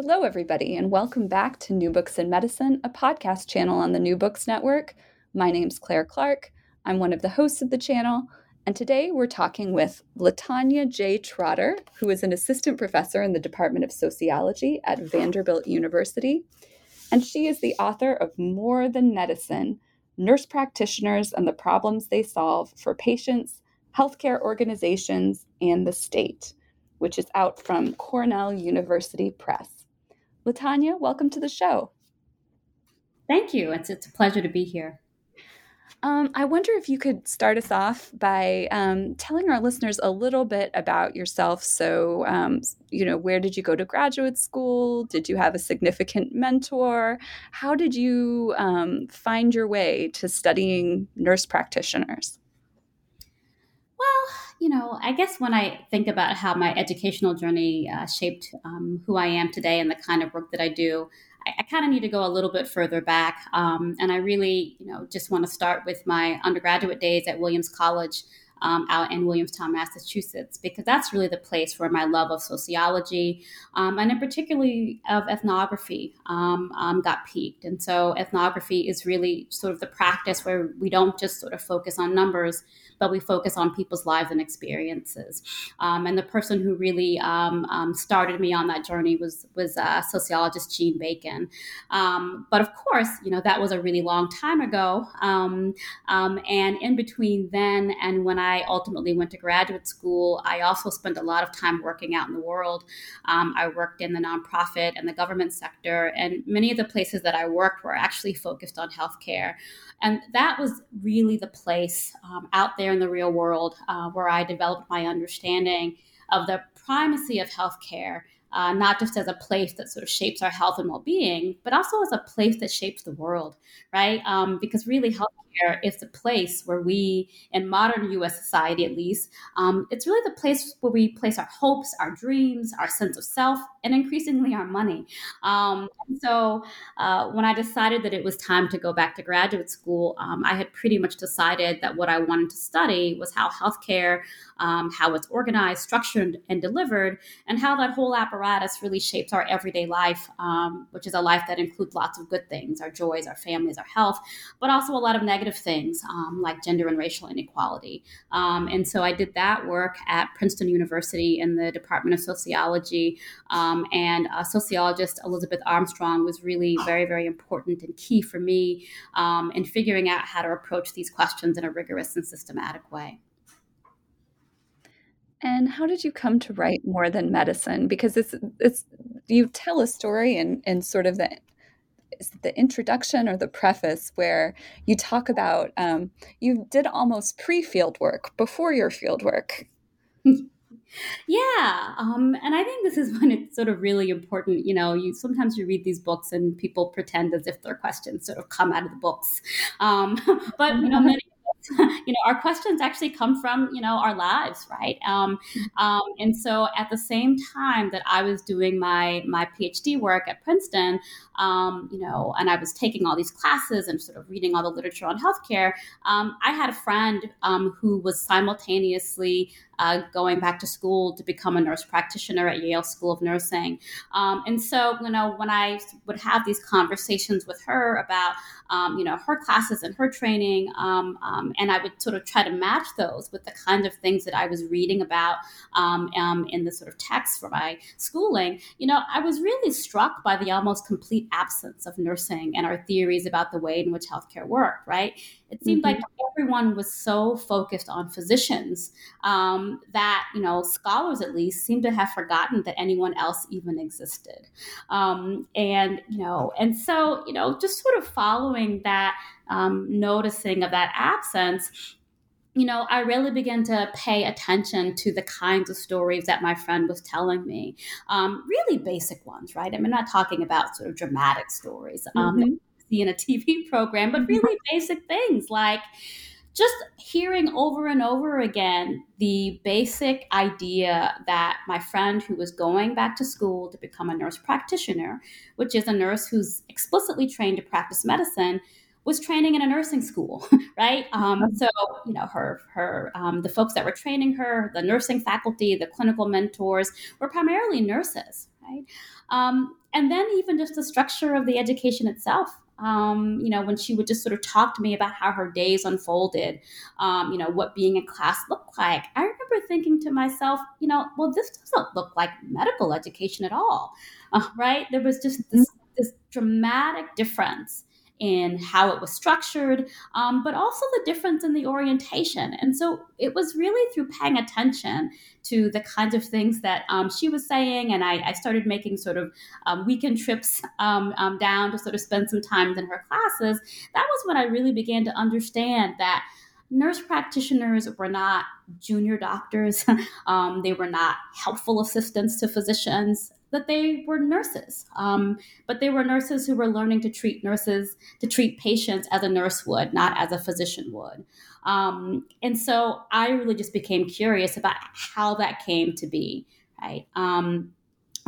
Hello, everybody, and welcome back to New Books in Medicine, a podcast channel on the New Books Network. My name's Claire Clark. I'm one of the hosts of the channel, and today we're talking with LaTonya J. Trotter, who is an assistant professor in the Department of Sociology at Vanderbilt University. And she is the author of More Than Medicine Nurse Practitioners and the Problems They Solve for Patients, Healthcare Organizations, and the State, which is out from Cornell University Press. LaTonya, welcome to the show. Thank you. It's, it's a pleasure to be here. Um, I wonder if you could start us off by um, telling our listeners a little bit about yourself. So, um, you know, where did you go to graduate school? Did you have a significant mentor? How did you um, find your way to studying nurse practitioners? Well, you know, I guess when I think about how my educational journey uh, shaped um, who I am today and the kind of work that I do, I, I kind of need to go a little bit further back. Um, and I really, you know, just want to start with my undergraduate days at Williams College. Um, out in Williamstown, Massachusetts, because that's really the place where my love of sociology um, and in particularly of ethnography um, um, got piqued. And so ethnography is really sort of the practice where we don't just sort of focus on numbers, but we focus on people's lives and experiences. Um, and the person who really um, started me on that journey was was uh, sociologist Jean Bacon. But of course, you know that was a really long time ago. And in between then and when I ultimately went to graduate school, I also spent a lot of time working out in the world. I worked in the nonprofit and the government sector, and many of the places that I worked were actually focused on healthcare. And that was really the place um, out there in the real world uh, where I developed my understanding of the primacy of healthcare, uh, not just as a place that sort of shapes our health and well being, but also as a place that shapes the world, right? Um, because really, is the place where we, in modern US society at least, um, it's really the place where we place our hopes, our dreams, our sense of self, and increasingly our money. Um, so uh, when I decided that it was time to go back to graduate school, um, I had pretty much decided that what I wanted to study was how healthcare, um, how it's organized, structured, and delivered, and how that whole apparatus really shapes our everyday life, um, which is a life that includes lots of good things, our joys, our families, our health, but also a lot of negative things um, like gender and racial inequality. Um, and so I did that work at Princeton University in the Department of Sociology. Um, and uh, sociologist Elizabeth Armstrong was really very, very important and key for me um, in figuring out how to approach these questions in a rigorous and systematic way. And how did you come to write more than medicine? Because it's it's you tell a story and in sort of the the introduction or the preface where you talk about um, you did almost pre field work before your field work. Yeah, um, and I think this is when it's sort of really important. You know, you sometimes you read these books and people pretend as if their questions sort of come out of the books, um, but you know, many you know, our questions actually come from, you know, our lives, right? Um, um, and so at the same time that I was doing my my PhD work at Princeton, um, you know, and I was taking all these classes and sort of reading all the literature on healthcare, um, I had a friend um, who was simultaneously uh, going back to school to become a nurse practitioner at Yale School of Nursing. Um, and so, you know, when I would have these conversations with her about, um, you know, her classes and her training, um, um and I would sort of try to match those with the kind of things that I was reading about um, um, in the sort of text for my schooling, you know, I was really struck by the almost complete absence of nursing and our theories about the way in which healthcare worked, right? It seemed mm-hmm. like everyone was so focused on physicians um, that, you know, scholars at least seem to have forgotten that anyone else even existed. Um, and, you know, and so, you know, just sort of following that, um, noticing of that absence, you know, I really began to pay attention to the kinds of stories that my friend was telling me. Um, really basic ones, right? I mean, I'm not talking about sort of dramatic stories um, mm-hmm. See in a TV program, but really basic things like just hearing over and over again the basic idea that my friend who was going back to school to become a nurse practitioner, which is a nurse who's explicitly trained to practice medicine, was training in a nursing school, right? Um, so you know, her her um, the folks that were training her, the nursing faculty, the clinical mentors were primarily nurses, right? Um, and then even just the structure of the education itself. Um, you know, when she would just sort of talk to me about how her days unfolded, um, you know, what being in class looked like. I remember thinking to myself, you know, well, this doesn't look like medical education at all, uh, right? There was just this, this dramatic difference in how it was structured, um, but also the difference in the orientation. And so it was really through paying attention to the kinds of things that um, she was saying, and I, I, started making sort of um, weekend trips um, um, down to sort of spend some time in her classes. That was when I really began to understand that nurse practitioners were not junior doctors. um, they were not helpful assistants to physicians that they were nurses, um, but they were nurses who were learning to treat nurses to treat patients as a nurse would, not as a physician would. Um, and so I really just became curious about how that came to be, right? Um,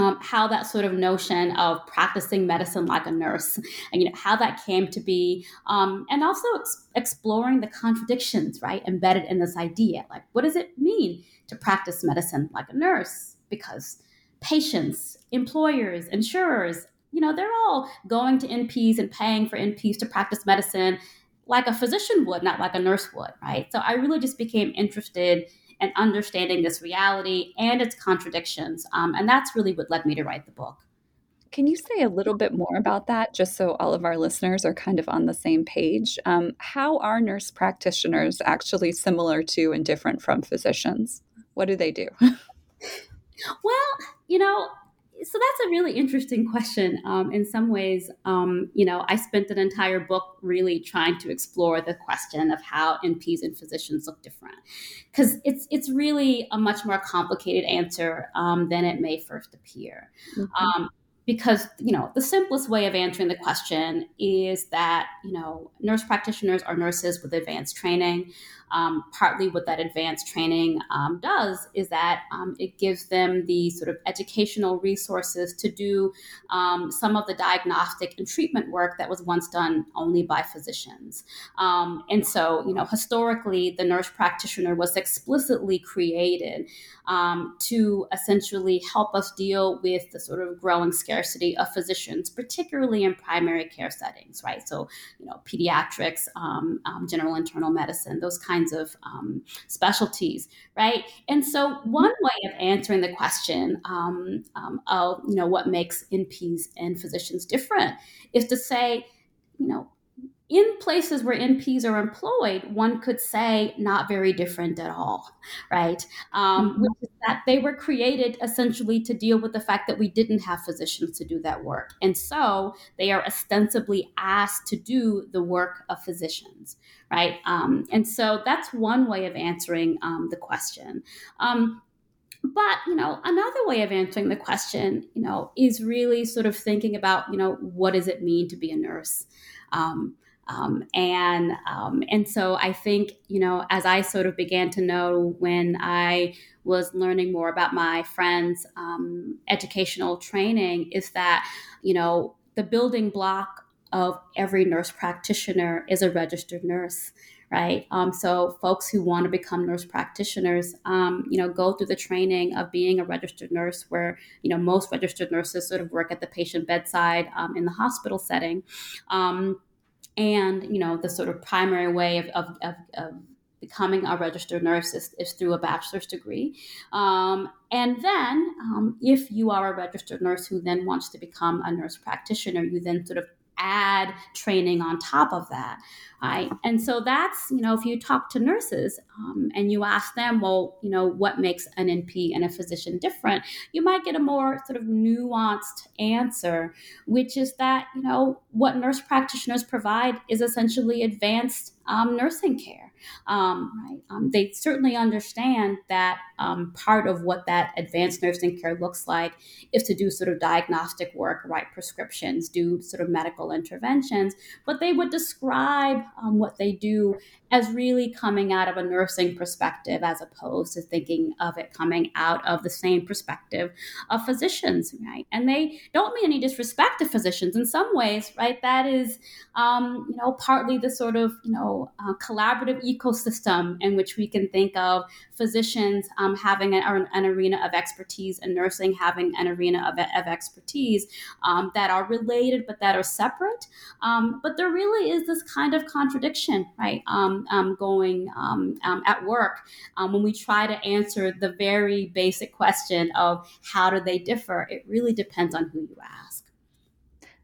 um, how that sort of notion of practicing medicine like a nurse, and you know how that came to be, um, and also ex- exploring the contradictions, right, embedded in this idea. Like, what does it mean to practice medicine like a nurse? Because patients, employers, insurers, you know, they're all going to NPs and paying for NPs to practice medicine like a physician would, not like a nurse would, right? So I really just became interested in understanding this reality and its contradictions. Um, and that's really what led me to write the book. Can you say a little bit more about that, just so all of our listeners are kind of on the same page? Um, how are nurse practitioners actually similar to and different from physicians? What do they do? well, you know, so that's a really interesting question. Um, in some ways, um, you know, I spent an entire book really trying to explore the question of how NPs and physicians look different, because it's it's really a much more complicated answer um, than it may first appear. Mm-hmm. Um, because you know the simplest way of answering the question is that you know nurse practitioners are nurses with advanced training um, partly what that advanced training um, does is that um, it gives them the sort of educational resources to do um, some of the diagnostic and treatment work that was once done only by physicians. Um, and so, you know, historically, the nurse practitioner was explicitly created to essentially help us deal with the sort of growing scarcity of physicians, particularly in primary care settings, right? So, you know, pediatrics, general internal medicine, those kinds kinds of um, specialties, right? And so, one way of answering the question um, um, of you know what makes NPs and physicians different is to say, you know, in places where NPs are employed, one could say not very different at all, right? Um, mm-hmm. Which is that they were created essentially to deal with the fact that we didn't have physicians to do that work. And so they are ostensibly asked to do the work of physicians, right? Um, and so that's one way of answering um, the question. Um, but you know another way of answering the question you know is really sort of thinking about you know what does it mean to be a nurse um, and um, and so I think you know as I sort of began to know when I was learning more about my friends' um, educational training is that you know the building block of every nurse practitioner is a registered nurse right? Um, so folks who want to become nurse practitioners, um, you know, go through the training of being a registered nurse, where you know most registered nurses sort of work at the patient bedside um, in the hospital setting. And you know the sort of primary way of, of, of, of becoming a registered nurse is, is through a bachelor's degree. Um, and then, um, if you are a registered nurse who then wants to become a nurse practitioner, you then sort of add training on top of that. Right. And so that's, you know, if you talk to nurses um, and you ask them, well, you know, what makes an NP and a physician different, you might get a more sort of nuanced answer, which is that, you know, what nurse practitioners provide is essentially advanced um, nursing care. Um? Um, they certainly understand that um, part of what that advanced nursing care looks like is to do sort of diagnostic work, write prescriptions, do sort of medical interventions, but they would describe um, what they do as really coming out of a nursing perspective as opposed to thinking of it coming out of the same perspective of physicians, right? And they don't mean any disrespect to physicians. In some ways, right, that is, um, you know, partly the sort of, you know, uh, collaborative ecosystem in which we can think of physicians um, having an, an, arena of expertise and nursing having an arena of, of expertise um, that are related but that are separate. Um, but there really is this kind of contradiction, right, um, um, going at work when we try to answer the very basic question of how do they differ. It really depends on who you ask.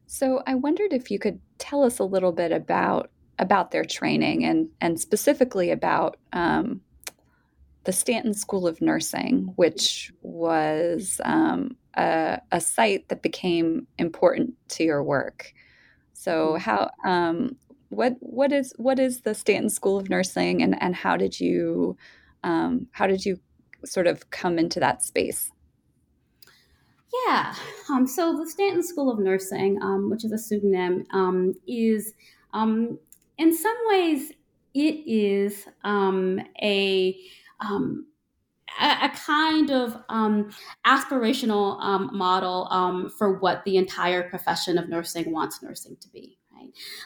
So I wondered if you could tell us a little bit about about their training and and specifically about um, the Stanton School of Nursing, which was um, a, a, site that became important to your work. So, mm-hmm. how um, what what is what is the Stanton School of Nursing, and and how did you um, how did you sort of come into that space? Yeah, um, so the Stanton School of Nursing, um, which is a pseudonym, um, is in some ways it is a um, a, a, kind of um, aspirational um, model um, for what the entire profession of nursing wants nursing to be.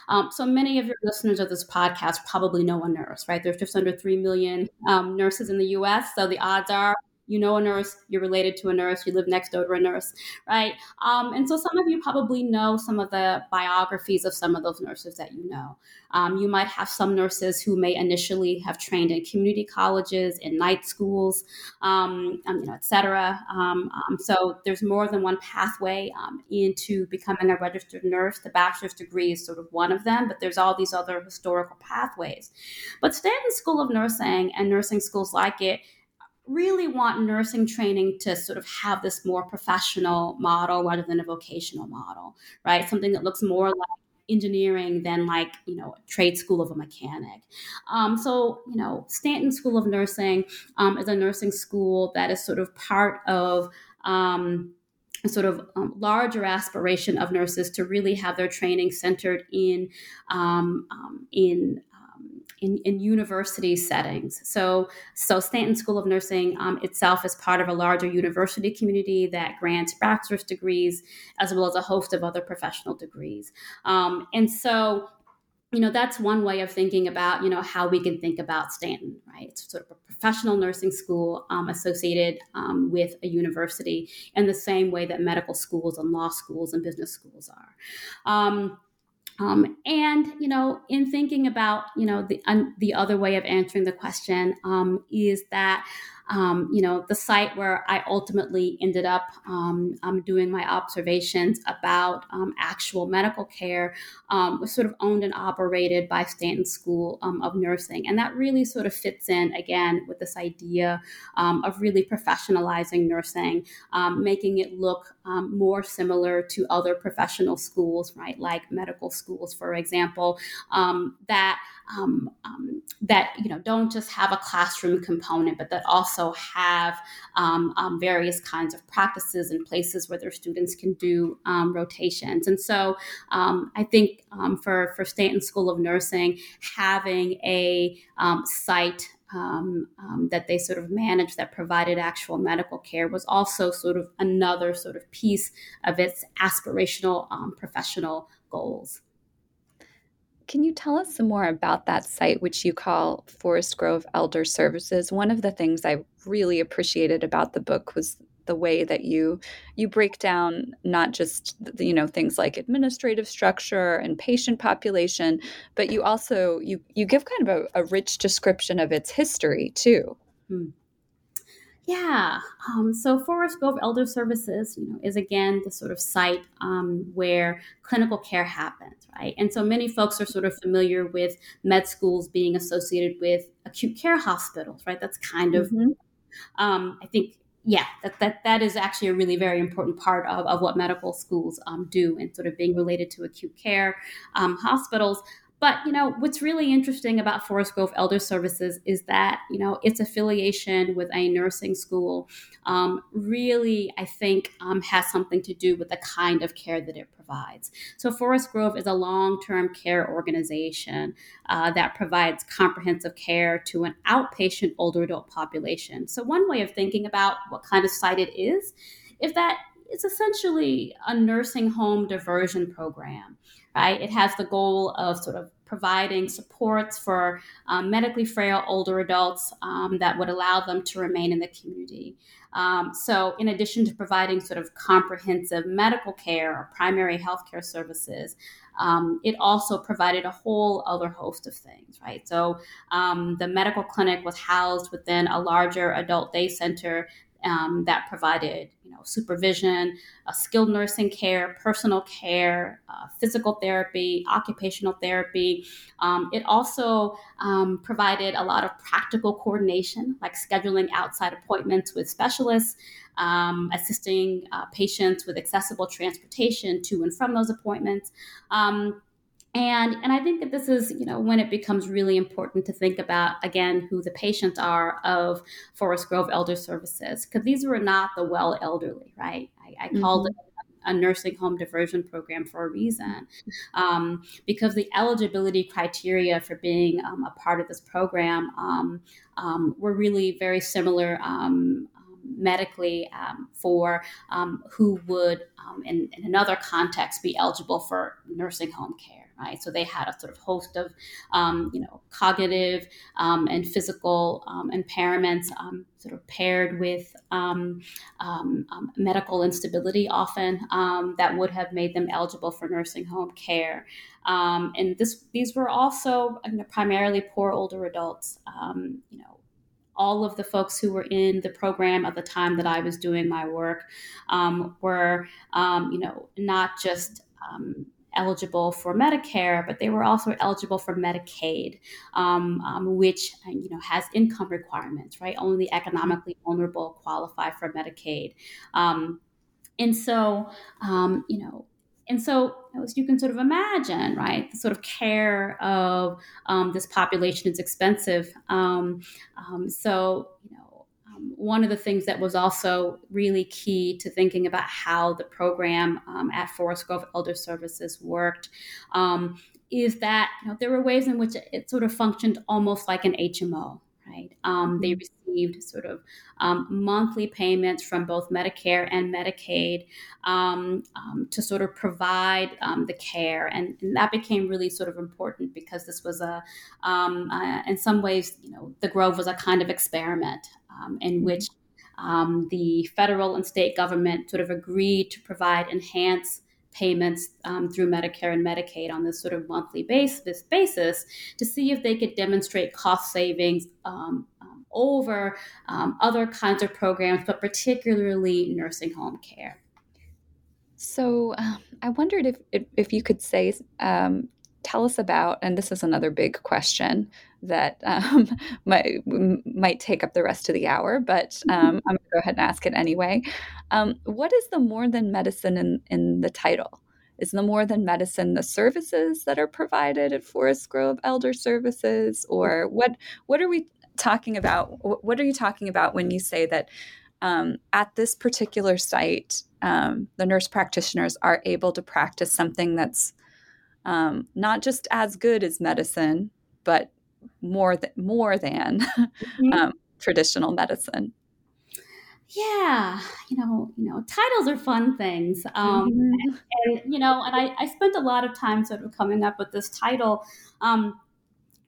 Um, so many of your listeners of this podcast probably know a nurse, right? There's just under 3 million um, nurses in the US. So the odds are you know a nurse, you're related to a nurse, you live next door to a nurse, right? Um, and so some of you probably know some of the biographies of some of those nurses that you know. Um, you might have some nurses who may initially have trained in community colleges, in night schools, um, um you know, et cetera. Um, um, so there's more than one pathway into becoming a registered nurse. The bachelor's degree is sort of one of them, but there's all these other historical pathways. But Stanton School of Nursing and nursing schools like it really want nursing training to sort of have this more professional model rather than a vocational model, right? Something that looks more like engineering than like you know trade school of a mechanic um, so you know stanton school of nursing um, is a nursing school that is sort of part of um, a sort of um, larger aspiration of nurses to really have their training centered in um, um, in in, in university settings. So, so Stanton School of Nursing um, itself is part of a larger university community that grants bachelor's degrees as well as a host of other professional degrees. Um, and so, you know, that's one way of thinking about, you know, how we can think about Stanton, right? It's sort of a professional nursing school um, associated um, with a university in the same way that medical schools and law schools and business schools are. Um, um, and you know, in thinking about you know the the other way of answering the question um, is that um, you know, the site where I ultimately ended up um, doing my observations about um, actual medical care um, was sort of owned and operated by Stanton School um, of Nursing. And that really sort of fits in again with this idea of really professionalizing nursing, making it look more similar to other professional schools, right? Like medical schools, for example, that um, um, that you know don't just have a classroom component, but that also have um, um various kinds of practices and places where their students can do um, rotations. And so I think for for Stanton School of Nursing, having a site um, um, that they sort of managed that provided actual medical care was also sort of another sort of piece of its aspirational um, professional goals. Can you tell us some more about that site, which you call Forest Grove Elder Services? One of the things I really appreciated about the book was the way that you you break down not just you know things like administrative structure and patient population, but you also you you give kind of a, a rich description of its history too. Hmm. Yeah. Um, so Forest Grove Elder Services, you know, is again the sort of site um, where clinical care happens, right? And so many folks are sort of familiar with med schools being associated with acute care hospitals, right? That's kind of, mm-hmm. um, I think, yeah, that, that that is actually a really very important part of, of what medical schools um, do and sort of being related to acute care um, hospitals. But you know what's really interesting about Forest Grove Elder Services is that you know its affiliation with a nursing school um, really, I think, um, has something to do with the kind of care that it provides. So Forest Grove is a long-term care organization uh, that provides comprehensive care to an outpatient older adult population. So one way of thinking about what kind of site it is is that it's essentially a nursing home diversion program, right? It has the goal of sort of providing supports for um, medically frail older adults um, that would allow them to remain in the community. Um, so, in addition to providing sort of comprehensive medical care or primary health care services, um, it also provided a whole other host of things, right? So, um, the medical clinic was housed within a larger adult day center um, that provided you know supervision, uh, skilled nursing care, personal care, uh, physical therapy, occupational therapy. Um, it also um, provided a lot of practical coordination, like scheduling outside appointments with specialists, um, assisting uh, patients with accessible transportation to and from those appointments. Um, and, and I think that this is, you know, when it becomes really important to think about, again, who the patients are of Forest Grove Elder Services, because these were not the well elderly, right? I, I mm-hmm. called it a nursing home diversion program for a reason, um, because the eligibility criteria for being um, a part of this program um, um were really very similar um, um, medically um, for um, who would, um, in, in, another context, be eligible for nursing home care right? So they had a sort of host of, um, you know, cognitive um, and physical um, impairments, um, sort of paired with um, medical instability, often that would have made them eligible for nursing home care. and this, these were also you know, primarily poor older adults. you know, all of the folks who were in the program at the time that I was doing my work um, were, um, you know, not just um, eligible for Medicare, but they were also eligible for Medicaid, um, um, which you know has income requirements. Right, only the economically vulnerable qualify for Medicaid, um, and so um, you know. And so, as you can sort of imagine, right, the sort of care of um, this population is expensive. Um, so, you know, one of the things that was also really key to thinking about how the program um, at Forest Grove Elder Services worked um, is that you know, there were ways in which it sort of functioned almost like an HMO, right? Um, they mm-hmm. Received sort of um, monthly payments from both Medicare and Medicaid um, um, to sort of provide um, the care, and, and, that became really sort of important because this was a, um, uh, in some ways, you know, the Grove was a kind of experiment um, in mm-hmm. which the federal and state government sort of agreed to provide enhanced payments um, through Medicare and Medicaid on this sort of monthly basis, basis to see if they could demonstrate cost savings um, over um, other kinds of programs, but particularly nursing home care. So um, I wondered if, if, if you could say um, tell us about, and this is another big question that um, might might take up the rest of the hour, but um, I'm going to go ahead and ask it anyway. Um, what is the more than medicine in, in the title? Is the more than medicine the services that are provided at Forest Grove Elder Services, or what? What are we talking about? What are you talking about when you say that um, at this particular site, um, the nurse practitioners are able to practice something that's um, not just as good as medicine, but more than more than mm-hmm. um, traditional medicine. Yeah, you know, you know, titles are fun things, um, mm-hmm. and, and, you know, and I, I spent a lot of time sort of coming up with this title. Um,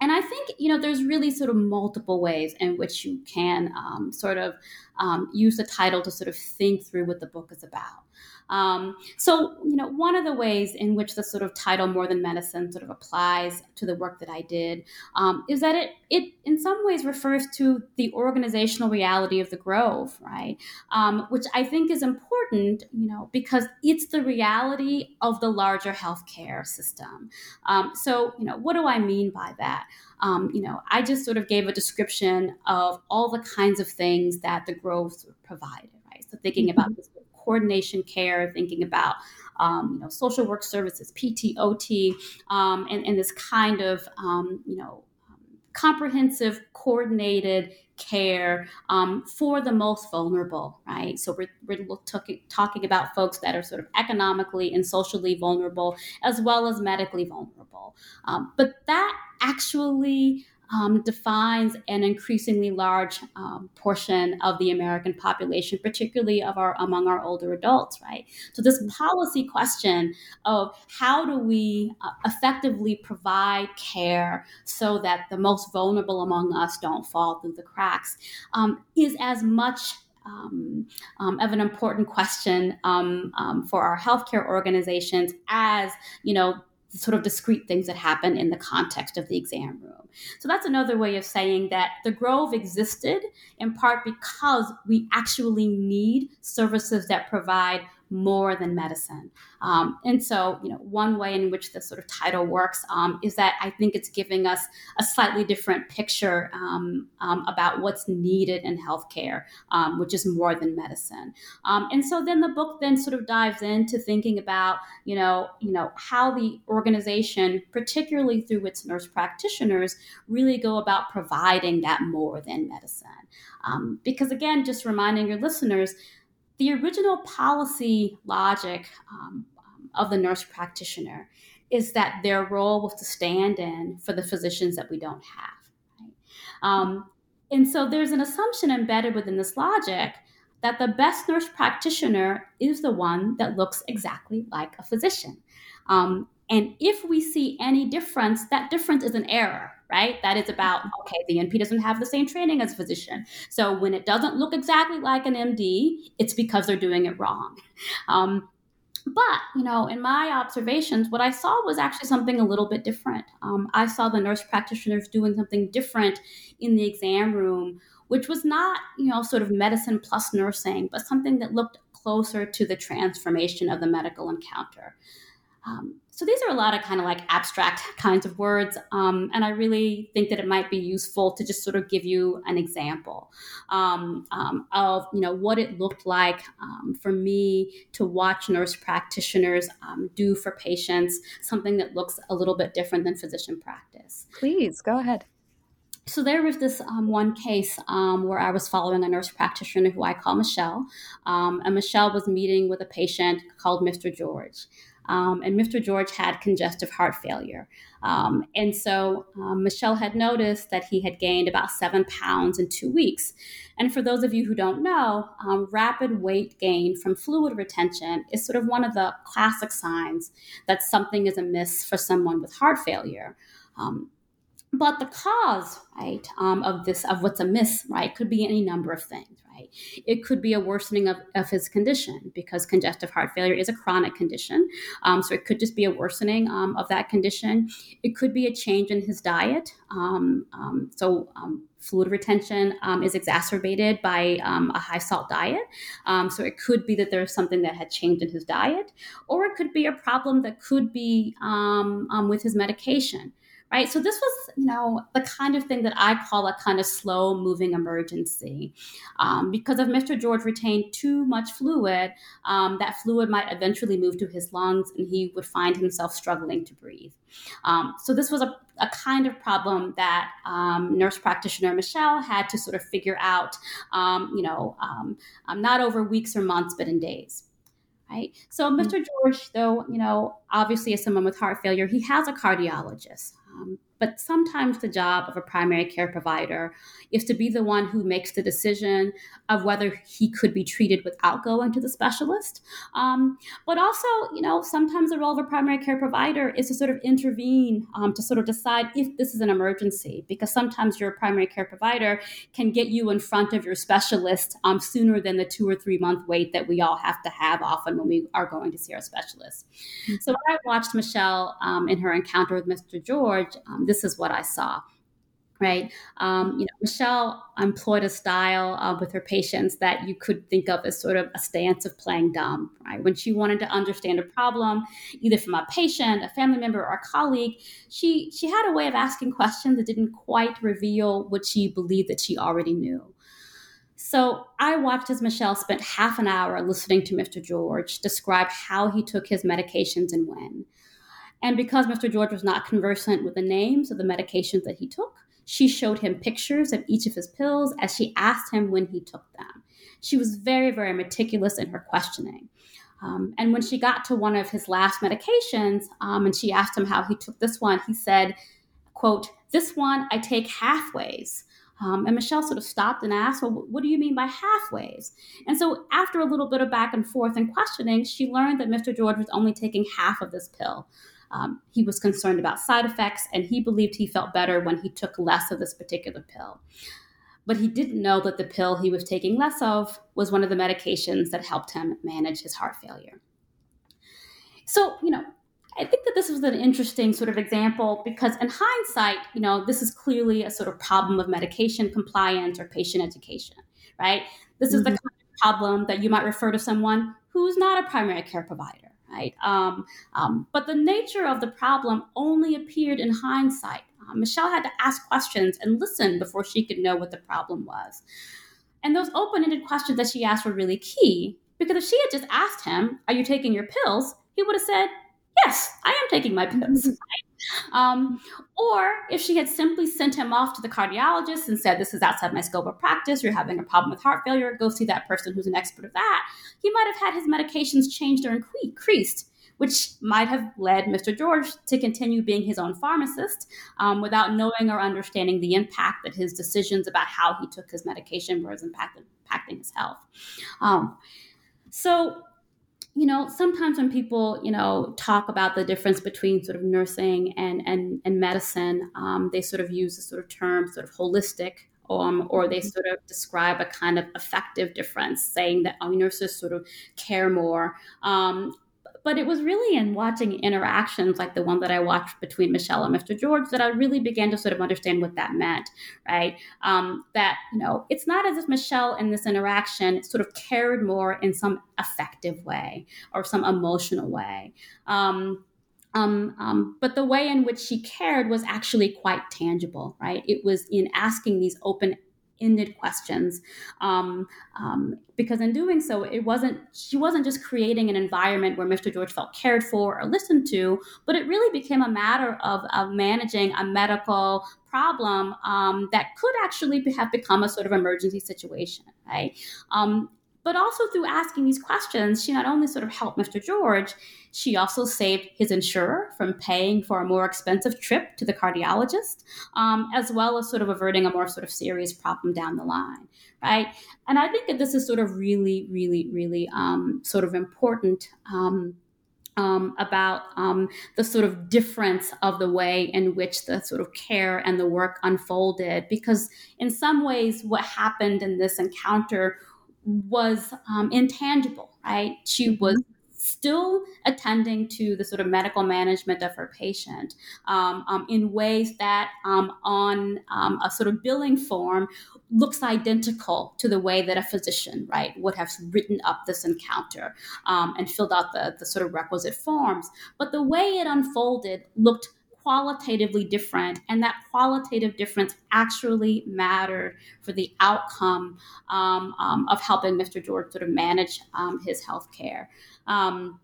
and I think you know there's really sort of multiple ways in which you can um, sort of um, use the title to sort of think through what the book is about. Um, so, you know, one of the ways in which the sort of title More Than Medicine sort of applies to the work that I did um, is that it, it in some ways refers to the organizational reality of the Grove, right? Um, which I think is important, you know, because it's the reality of the larger healthcare system. Um, so, you know, what do I mean by that? Um, you know, I just sort of gave a description of all the kinds of things that the Grove provided, right? So thinking about mm-hmm. this coordination care, thinking about um, you know, social work services, PTOT, um, and, and this kind of, um, you know, comprehensive, coordinated care um, for the most vulnerable, right? So we're, we're talking, about folks that are sort of economically and socially vulnerable as well as medically vulnerable. Um, but that actually um, defines an increasingly large um, portion of the American population, particularly of our among our older adults, right? So this policy question of how do we uh, effectively provide care so that the most vulnerable among us don't fall through the cracks um, is as much um, um, of an important question um, um, for our healthcare organizations as you know sort of discrete things that happen in the context of the exam room. So that's another way of saying that the Grove existed in part because we actually need services that provide more than medicine. Um, and so, you know, one way in which the sort of title works um, is that I think it's giving us a slightly different picture um, um about what's needed in healthcare, um, which is more than medicine. Um, and so then the book then sort of dives into thinking about, you know, you know, how the organization, particularly through its nurse practitioners, really go about providing that more than medicine. because again, just reminding your listeners, the original policy logic um, of the nurse practitioner is that their role was to stand in for the physicians that we don't have. Right? Um, and so there's an assumption embedded within this logic that the best nurse practitioner is the one that looks exactly like a physician. Um, and if we see any difference, that difference is an error, right? That is about, mm-hmm. okay, the NP doesn't have the same training as a physician. So when it doesn't look exactly like an MD, it's because they're doing it wrong. Um, but, you know, in my observations, what I saw was actually something a little bit different. Um, I saw the nurse practitioners doing something different in the exam room, which was not, you know, sort of medicine plus nursing, but something that looked closer to the transformation of the medical encounter. Um, so these are a lot of kind of like abstract kinds of words, um, and I really think that it might be useful to just sort of give you an example um, um, of you know what it looked like um, for me to watch nurse practitioners um, do for patients something that looks a little bit different than physician practice. Please go ahead. So there was this um, one case um, where I was following a nurse practitioner who I call Michelle, um, and Michelle was meeting with a patient called Mr. George. Um, and Mr. George had congestive heart failure. Um, and so um, Michelle had noticed that he had gained about seven pounds in two weeks. And for those of you who don't know, um, rapid weight gain from fluid retention is sort of one of the classic signs that something is amiss for someone with heart failure. Um, but the cause, right, um, of this, of what's amiss, right, could be any number of things, right? It could be a worsening of, of his condition because congestive heart failure is a chronic condition. Um, so it could just be a worsening um, of that condition. It could be a change in his diet. Um, um, so um, fluid retention um, is exacerbated by a high salt diet. So it could be that there's something that had changed in his diet, or it could be a problem that could be with his medication right? So this was, you know, the kind of thing that I call a kind of slow moving emergency. Um, because if Mr. George retained too much fluid, um, that fluid might eventually move to his lungs and he would find himself struggling to breathe. Um, so this was a, a, kind of problem that um, nurse practitioner Michelle had to sort of figure out, um, you know, um, not over weeks or months, but in days right? So Mr. Mm-hmm. George, though, you know, obviously as someone with heart failure, he has a cardiologist. Um, but sometimes the job of a primary care provider is to be the one who makes the decision of whether he could be treated without going to the specialist. Um, but also, you know, sometimes the role of a primary care provider is to sort of intervene um, to sort of decide if this is an emergency, because sometimes your primary care provider can get you in front of your specialist um, sooner than the two or three month wait that we all have to have often when we are going to see our specialist. Mm-hmm. So I watched Michelle um, in her encounter with Mr. George, um, this is what I saw. Right. Um, you know, Michelle employed a style uh, with her patients that you could think of as sort of a stance of playing dumb. Right. When she wanted to understand a problem, either from a patient, a family member, or a colleague, she she had a way of asking questions that didn't quite reveal what she believed that she already knew. So I watched as Michelle spent half an hour listening to Mr. George describe how he took his medications and when. And because Mr. George was not conversant with the names of the medications that he took, she showed him pictures of each of his pills as she asked him when he took them. She was very, very meticulous in her questioning. Um, and when she got to one of his last medications um, and she asked him how he took this one, he said, quote, this one I take halfways. Um, and Michelle sort of stopped and asked, Well, what do you mean by halfways? And so, after a little bit of back and forth and questioning, she learned that Mr. George was only taking half of this pill. Um, he was concerned about side effects, and he believed he felt better when he took less of this particular pill. But he didn't know that the pill he was taking less of was one of the medications that helped him manage his heart failure. So, you know, I think that this was an interesting sort of example because, in hindsight, you know, this is clearly a sort of problem of medication compliance or patient education, right? This is mm-hmm. the kind of problem that you might refer to someone who's not a primary care provider right? Um, um, but the nature of the problem only appeared in hindsight. Uh, Michelle had to ask questions and listen before she could know what the problem was. And those open ended questions that she asked were really key because if she had just asked him, Are you taking your pills? he would have said, Yes, I am taking my pills. Um, or if she had simply sent him off to the cardiologist and said, This is outside my scope of practice, you're having a problem with heart failure, go see that person who's an expert of that, he might have had his medications changed or increased. Which might have led Mr. George to continue being his own pharmacist um, without knowing or understanding the impact that his decisions about how he took his medication was impacted, impacting his health. Um, so you know, sometimes when people, you know, talk about the difference between sort of nursing and and and medicine, um, they sort of use the sort of term sort of holistic, um, or they sort of describe a kind of effective difference, saying that oh, nurses sort of care more. Um, but it was really in watching interactions like the one that I watched between Michelle and Mr. George that I really began to sort of understand what that meant, right? Um, that, you know, it's not as if Michelle in this interaction sort of cared more in some affective way or some emotional way. Um, um, um, but the way in which she cared was actually quite tangible, right? It was in asking these open ended questions. Um, um, because in doing so it wasn't she wasn't just creating an environment where mr george felt cared for or listened to but it really became a matter of, of managing a medical problem um, that could actually have become a sort of emergency situation right? Um, but also through asking these questions, she not only sort of helped Mr. George, she also saved his insurer from paying for a more expensive trip to the cardiologist, um, as well as sort of averting a more sort of serious problem down the line, right? And I think that this is sort of really, really, really um, sort of important. Um, um, about um, the sort of difference of the way in which the sort of care and the work unfolded. Because in some ways, what happened in this encounter was um, intangible, right? She mm-hmm. was still attending to the sort of medical management of her patient um, um, in ways that um, on um, a sort of billing form looks identical to the way that a physician right would have written up this encounter um, and filled out the, the sort of requisite forms but the way it unfolded looked qualitatively different, and that qualitative difference actually mattered for the outcome um, um, of helping Mr. George sort of manage um, his health care. Um,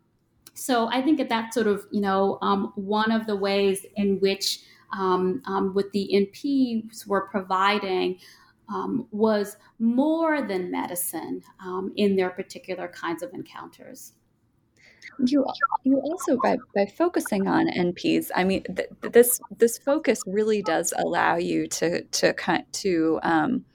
so I think that that's sort of you know um, one of the ways in which um, with the NPs were providing. was more than medicine in their particular kinds of encounters you you also by by focusing on NPs, I mean th- this this focus really does allow you to to to um,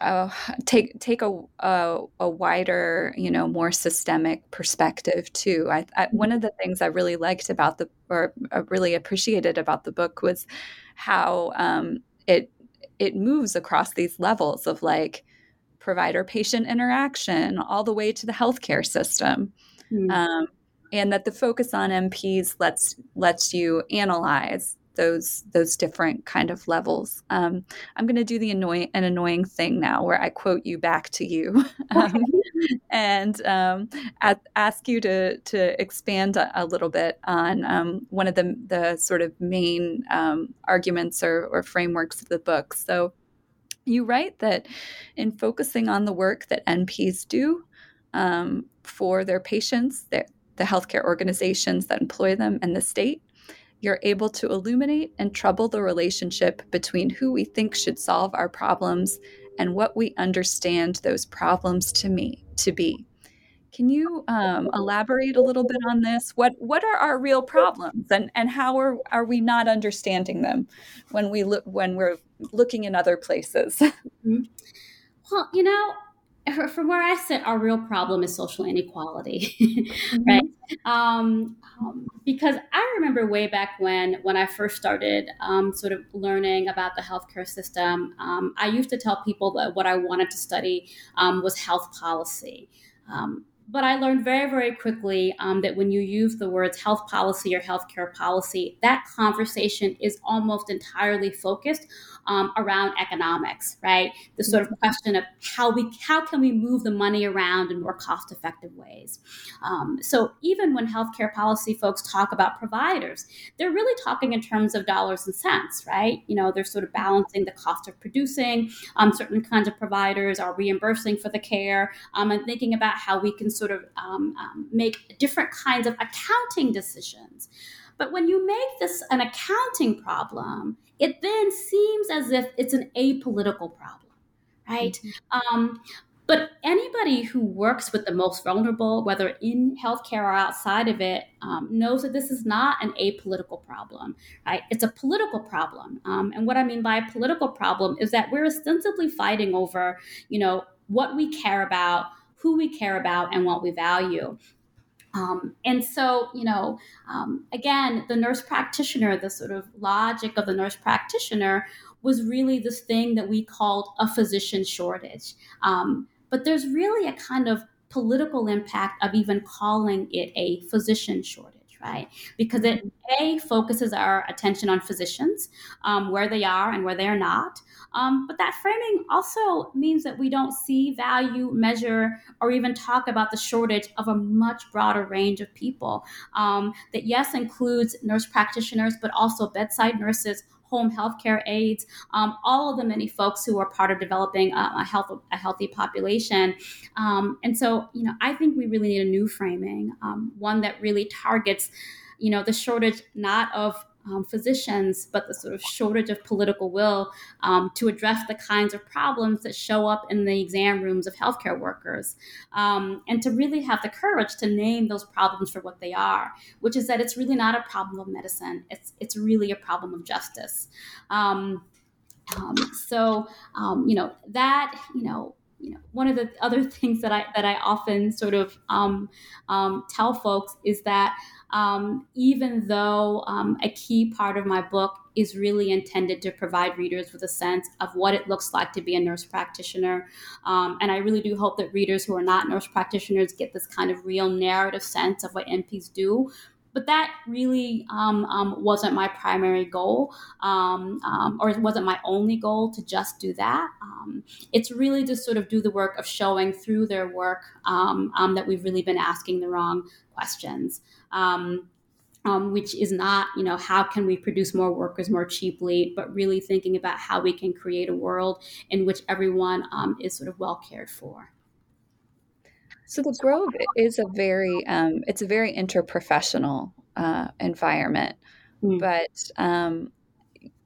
uh, take take a, a, a wider, you know, more systemic perspective too. I, I, one of the things I really liked about the or uh, really appreciated about the book was how um, it it moves across these levels of like provider patient interaction all the way to the healthcare system mm-hmm. um, and that the focus on NPs lets lets you analyze those those different kind of levels. Um, I'm going to do the annoying an annoying thing now, where I quote you back to you, um, and um, ask you to to expand a, a little bit on um, one of the the sort of main um, arguments or, or frameworks of the book. So You write that in focusing on the work that NPs do um, for their patients, their, the healthcare organizations that employ them, and the state, you're able to illuminate and trouble the relationship between who we think should solve our problems and what we understand those problems to me to be. Can you um, elaborate a little bit on this? What what are our real problems, and and how are are we not understanding them when we look when we're looking in other places? Mm-hmm. Well, you know, from where I sit, our real problem is social inequality, mm-hmm. right? Um, um, because I remember way back when, when I first started um, sort of learning about the healthcare system, um, I used to tell people that what I wanted to study um, was health policy. Um, but I learned very, very quickly um, that when you use the words health policy or healthcare policy, that conversation is almost entirely focused um, around economics, right? The sort of mm-hmm. question of how we how can we move the money around in more cost effective ways. Um, so even when healthcare policy folks talk about providers, they're really talking in terms of dollars and cents, right? You know, they're sort of balancing the cost of producing um, certain kinds of providers, are reimbursing for the care, um, and thinking about how we can sort of um, um, make different kinds of accounting decisions. But when you make this an accounting problem, it then seems as if it's an apolitical problem, right? Mm-hmm. Um, but anybody who works with the most vulnerable, whether in healthcare or outside of it, um, knows that this is not an apolitical problem, right? It's a political problem. Um, and what I mean by a political problem is that we're ostensibly fighting over, you know, what we care about, who we care about, and what we value. Um, and so, you know, um, again, the nurse practitioner, the sort of logic of the nurse practitioner was really this thing that we called a physician shortage. Um, but there's really a kind of political impact of even calling it a physician shortage right? Because it a focuses our attention on physicians, um, where they are and where they are not. Um, but that framing also means that we don't see, value, measure, or even talk about the shortage of a much broader range of people. Um, that yes includes nurse practitioners, but also bedside nurses, home healthcare aides, um, all of the many folks who are part of developing a, a, health, a healthy population. Um, and so, you know, I think we really need a new framing, um, one that really targets, you know, the shortage not of um, physicians, but the sort of shortage of political will um, to address the kinds of problems that show up in the exam rooms of healthcare workers, um, and to really have the courage to name those problems for what they are, which is that it's really not a problem of medicine; it's it's really a problem of justice. Um, um, so um, you know that you know you know one of the other things that I that I often sort of um, um, tell folks is that um, even though um, a key part of my book is really intended to provide readers with a sense of what it looks like to be a nurse practitioner. Um, and I really do hope that readers who are not nurse practitioners get this kind of real narrative sense of what NPs do but that really um, um, wasn't my primary goal um, um or it wasn't my only goal to just do that it's really to sort of do the work of showing through their work that we've really been asking the wrong questions um, which is not, you know, how can we produce more workers more cheaply, but really thinking about how we can create a world in which everyone um, is sort of well cared for. So the Grove is a very, um, it's a very interprofessional uh, environment, mm. but um,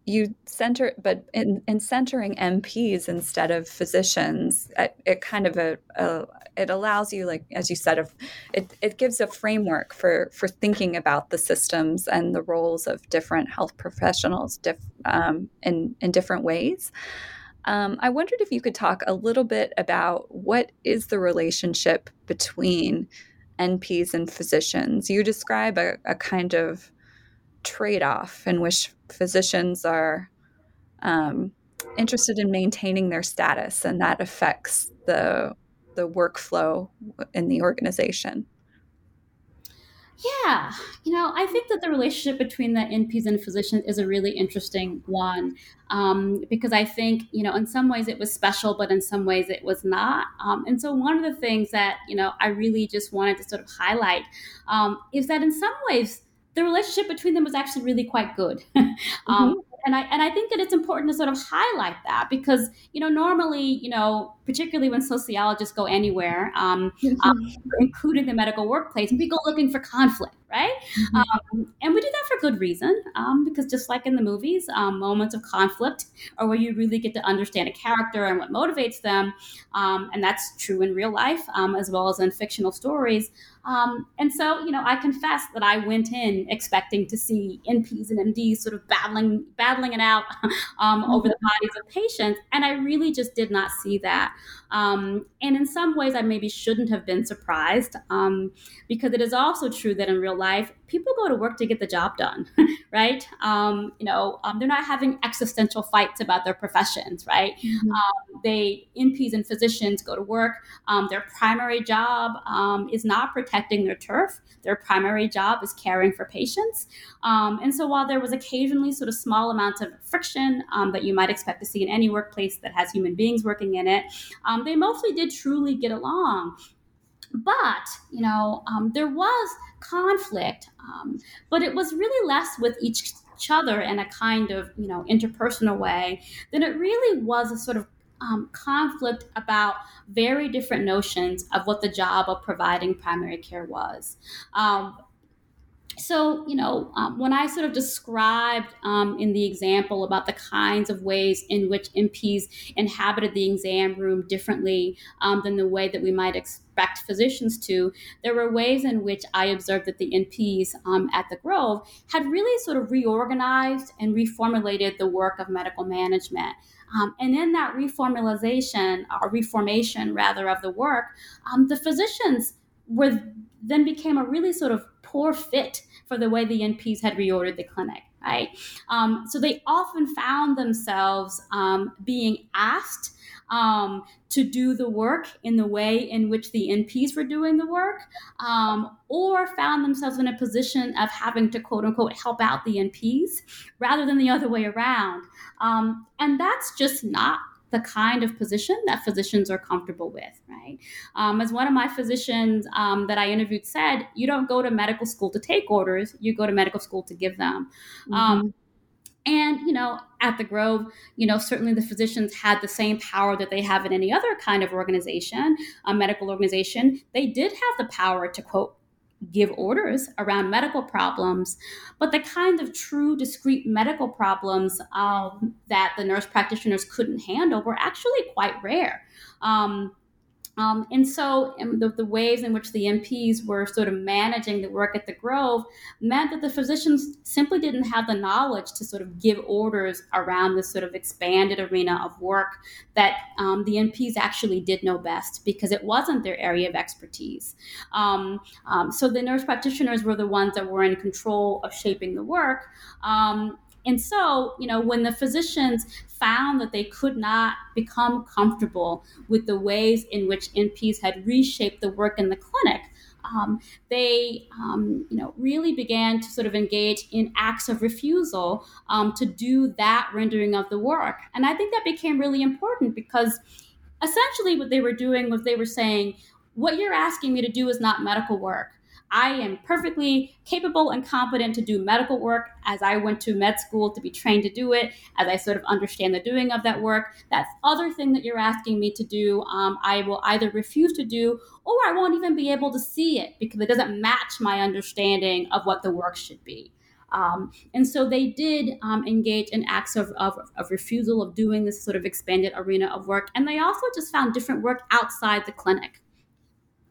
you center, but in, in centering NPs instead of physicians, it, it kind of a, a, it allows you, like as you said, of it, it gives a framework for for thinking about the systems and the roles of different health professionals, diff, um, in in different ways. Um, I wondered if you could talk a little bit about what is the relationship between NPs and physicians. You describe a, a kind of trade off in which physicians are um, interested in maintaining their status, and that affects the the workflow in the organization. Yeah, you know, I think that the relationship between the NPs and physicians is a really interesting one um, because I think, you know, in some ways it was special, but in some ways it was not. Um, and so one of the things that, you know, I really just wanted to sort of highlight um, is that in some ways the relationship between them was actually really quite good. Um, mm-hmm. And I and I think that it's important to sort of highlight that because you know normally you know particularly when sociologists go anywhere, um, um, including the medical workplace, we go looking for conflict, right? Mm-hmm. Um, and we do that for good reason um, because just like in the movies, um, moments of conflict are where you really get to understand a character and what motivates them, um, and that's true in real life as well as in fictional stories. Um, and so, you know, I confess that I went in expecting to see NPs and MDs sort of battling, battling it out um, over the bodies of patients, and I really just did not see that. Um, and in some ways, I maybe shouldn't have been surprised um, because it is also true that in real life, people go to work to get the job done, right? Um, you know, um, they're not having existential fights about their professions, right? Mm-hmm. Um, they NPs and physicians go to work. Um, their primary job is not protecting their turf. Their primary job is caring for patients. and so, while there was occasionally sort of small amounts of friction that you might expect to see in any workplace that has human beings working in it, um, they mostly did truly get along. But, you know, um, there was conflict, um, but it was really less with each other in a kind of, you know, interpersonal way than it really was a sort of um, conflict about very different notions of what the job of providing primary care was. Um, so, you know, um, when I sort of described um, in the example about the kinds of ways in which NPs inhabited the exam room differently um, than the way that we might expect physicians to, there were ways in which I observed that the NPs um, at the Grove had really sort of reorganized and reformulated the work of medical management. Um, and in that reformulation or reformation rather of the work, um, the physicians were then became a really sort of poor fit for the way the NPs had reordered the clinic, right? Um, so they often found themselves um, being asked um, to do the work in the way in which the NPs were doing the work, um, or found themselves in a position of having to quote unquote help out the NPs rather than the other way around. Um, and that's just not the kind of position that physicians are comfortable with, right? Um, as one of my physicians um, that I interviewed said, you don't go to medical school to take orders, you go to medical school to give them. Mm-hmm. Um, and, you know, at the Grove, you know, certainly the physicians had the same power that they have in any other kind of organization, a medical organization. They did have the power to, quote, give orders around medical problems, but the kind of true discrete medical problems um, that the nurse practitioners couldn't handle were actually quite rare. Um, um, and so um, the, the, ways in which the NPs were sort of managing the work at the Grove meant that the physicians simply didn't have the knowledge to sort of give orders around this sort of expanded arena of work that um, the NPs actually did know best because it wasn't their area of expertise. Um, um, so the nurse practitioners were the ones that were in control of shaping the work. And so, you know, when the physicians found that they could not become comfortable with the ways in which NPs had reshaped the work in the clinic. Um, they, um, you know, really began to sort of engage in acts of refusal um, to do that rendering of the work. And I think that became really important because essentially what they were doing was they were saying, what you're asking me to do is not medical work. I am perfectly capable and competent to do medical work as I went to med school to be trained to do it, as I sort of understand the doing of that work. That other thing that you're asking me to do, um, I will either refuse to do or I won't even be able to see it because it doesn't match my understanding of what the work should be. Um, and so they did um, engage in acts of, of, of, refusal of doing this sort of expanded arena of work. And they also just found different work outside the clinic.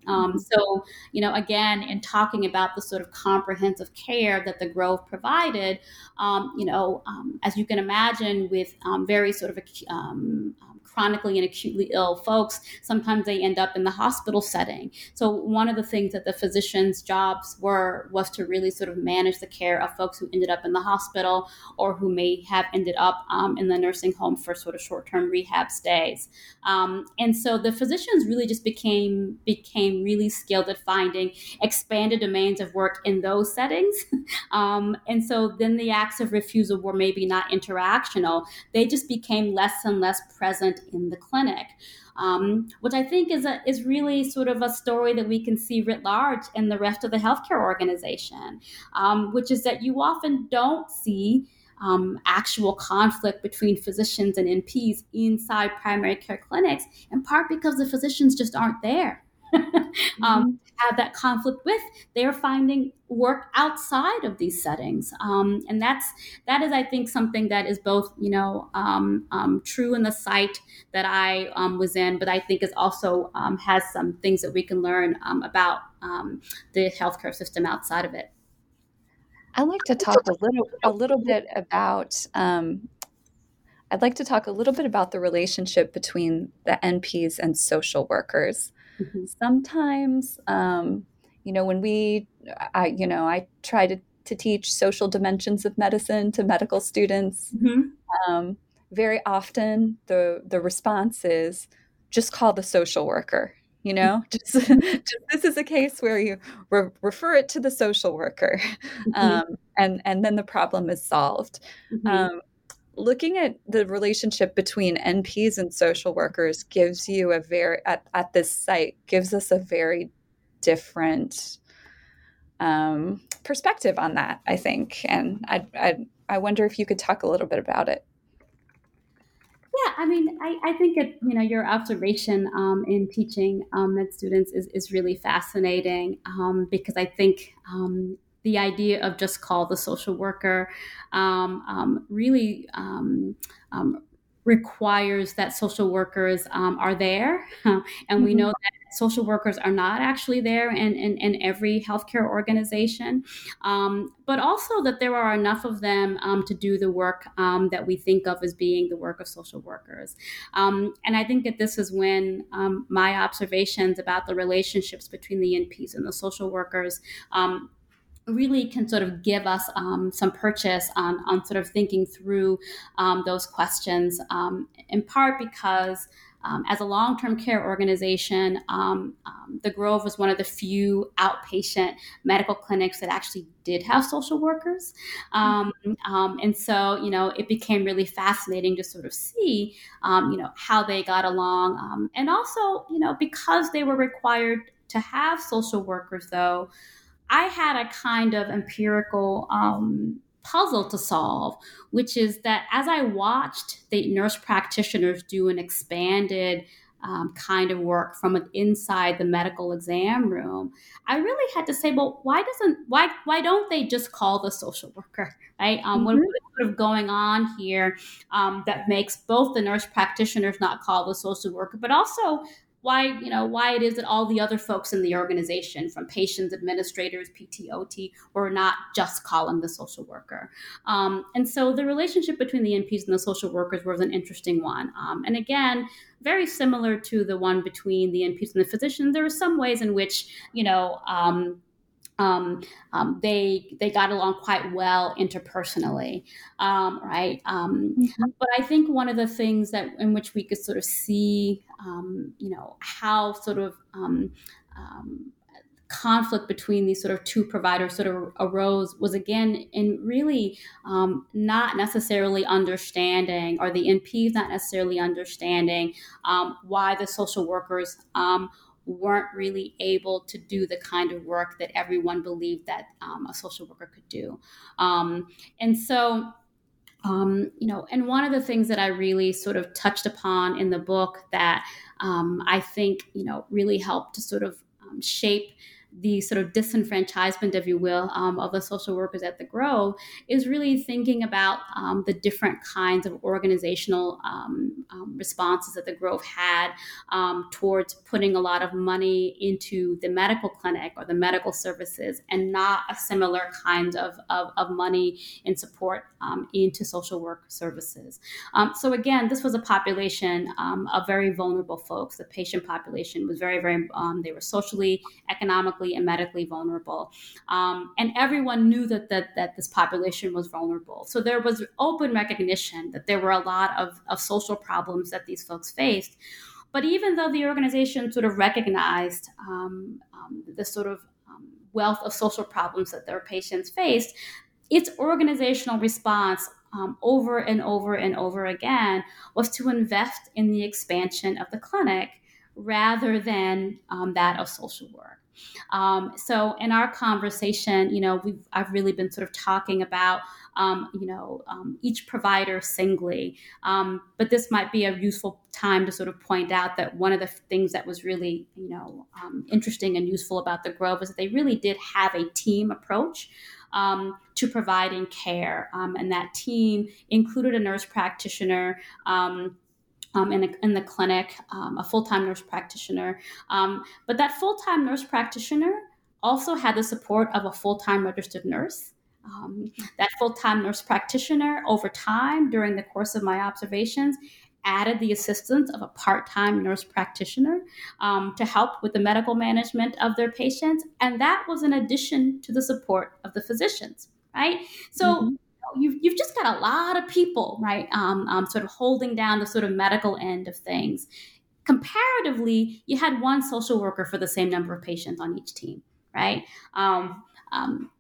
Um, mm-hmm. so, you know, again, in talking about the sort of comprehensive care that the Grove provided, um, you know, um, as you can imagine, with um, very sort of um, chronically and acutely ill folks, sometimes they end up in the hospital setting. So one of the things that the physician's jobs were was to really sort of manage the care of folks who ended up in the hospital or who may have ended up um, in the nursing home for sort of short-term rehab stays. Um, and so the physicians really just became became really skilled at finding expanded domains of work in those settings. um, and so then the acts of refusal were maybe not interactional; they just became less and less present in the clinic. Um, which I think is a, is really sort of a story that we can see writ large in the rest of the healthcare organization, um, which is that you often don't see um, actual conflict between physicians and NPs inside primary care clinics, in part because the physicians just aren't there. um, mm-hmm. have that conflict with they're finding work outside of these settings um, and that's that is i think something that is both you know um, um true in the site that i um, was in but i think is also um, has some things that we can learn about the healthcare system outside of it i'd like to talk a little a little bit about I'd like to talk a little bit about the relationship between the NPs and social workers. Mm-hmm. Sometimes, um, you know, when we, I, you know, I try to, to teach social dimensions of medicine to medical students. Mm-hmm. Um, very often, the the response is just call the social worker. You know, just, just this is a case where you re- refer it to the social worker, mm-hmm. um, and and then the problem is solved. Mm-hmm. Um, looking at the relationship between NPs and social workers gives you a very at, at this site gives us a very different um, perspective on that, I think, and I, I I wonder if you could talk a little bit about it. Yeah, I mean, I, I think it, you know, your observation um, in teaching um, med students is, is really fascinating um, because I think um, the idea of just call the social worker um, um, really um, um requires that social workers um, are there. and mm-hmm. we know that social workers are not actually there in, in, in every healthcare organization, um, but also that there are enough of them to do the work that we think of as being the work of social workers. and I think that this is when my observations about the relationships between the NPs and the social workers really can sort of give us um, some purchase on, on sort of thinking through um, those questions, um, in part because. Um, as a long term care organization, um, um, the Grove was one of the few outpatient medical clinics that actually did have social workers. and so, you know, it became really fascinating to sort of see, you know, how they got along. and also, you know, because they were required to have social workers, though, I had a kind of empirical um, puzzle to solve, which is that as I watched the nurse practitioners do an expanded um, kind of work from inside the medical exam room, I really had to say, well, why doesn't why why don't they just call the social worker, right? Um, mm-hmm. What is sort of going on here um, that makes both the nurse practitioners not call the social worker, but also why you know why it is that all the other folks in the organization from patients administrators ptot were not just calling the social worker. Um, and so the relationship between the nps and the social workers was an interesting one. Um, and again very similar to the one between the nps and the physicians there are some ways in which you know um, um, um, they they got along quite well interpersonally, um, right? Um, mm-hmm. But I think one of the things that in which we could sort of see, um, you know, how sort of um, conflict between these sort of two providers sort of arose was again in really um, not necessarily understanding or the nps not necessarily understanding um, why the social workers um, weren't really able to do the kind of work that everyone believed that um, a social worker could do. Um, and so, um, you know, and one of the things that I really sort of touched upon in the book that um, I think, you know, really helped to sort of um, shape the sort of disenfranchisement, if you will, um, of the social workers at the Grove is really thinking about um, the different kinds of organizational um, um responses that the Grove had um, towards putting a lot of money into the medical clinic or the medical services and not a similar kind of, of, of money in support um, into social work services. so again, this was a population of very vulnerable folks. The patient population was very, very, they were socially, economically, and medically vulnerable. Um, and everyone knew that, that, that this population was vulnerable. So there was open recognition that there were a lot of, of social problems that these folks faced. But even though the organization sort of recognized um, um, the sort of um, wealth of social problems that their patients faced, its organizational response um, over and over and over again was to invest in the expansion of the clinic rather than um, that of social work. Um, so in our conversation, you know, we've I've really been sort of talking about um, you know um, each provider singly, um, but this might be a useful time to sort of point out that one of the things that was really you know um, interesting and useful about the Grove is that they really did have a team approach. Um, to providing care. Um, and that team included a nurse practitioner. Um, um, in, a, in, the clinic, um, a full time nurse practitioner. Um, but that full time nurse practitioner also had the support of a full time registered nurse. Um, that full time nurse practitioner, over time, during the course of my observations, added the assistance of a part time nurse practitioner um, to help with the medical management of their patients. And that was in addition to the support of the physicians, right? So, mm-hmm you've, you've just got a lot of people, right, um, um, sort of holding down the sort of medical end of things. Comparatively, you had one social worker for the same number of patients on each team, right? Um, um